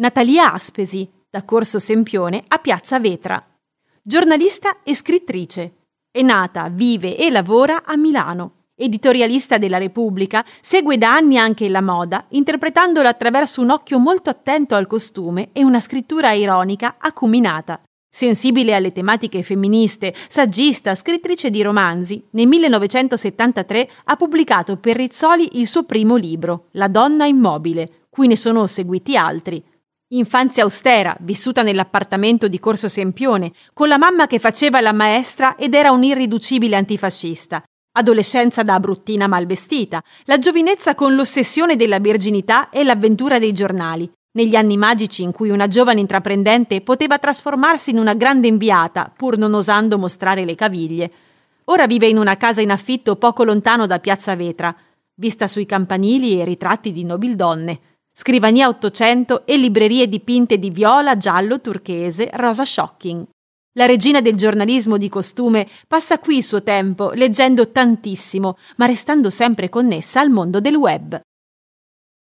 Natalia Aspesi, da Corso Sempione a Piazza Vetra. Giornalista e scrittrice. È nata, vive e lavora a Milano. Editorialista della Repubblica, segue da anni anche la moda, interpretandola attraverso un occhio molto attento al costume e una scrittura ironica acuminata. Sensibile alle tematiche femministe, saggista, scrittrice di romanzi, nel 1973 ha pubblicato per Rizzoli il suo primo libro, La donna immobile, cui ne sono seguiti altri. Infanzia austera, vissuta nell'appartamento di Corso Sempione, con la mamma che faceva la maestra ed era un irriducibile antifascista, adolescenza da bruttina malvestita, la giovinezza con l'ossessione della verginità e l'avventura dei giornali, negli anni magici in cui una giovane intraprendente poteva trasformarsi in una grande inviata, pur non osando mostrare le caviglie. Ora vive in una casa in affitto poco lontano da Piazza Vetra, vista sui campanili e ritratti di nobildonne, scrivania 800 e librerie dipinte di viola, giallo, turchese, rosa shocking. La regina del giornalismo di costume passa qui il suo tempo leggendo tantissimo, ma restando sempre connessa al mondo del web.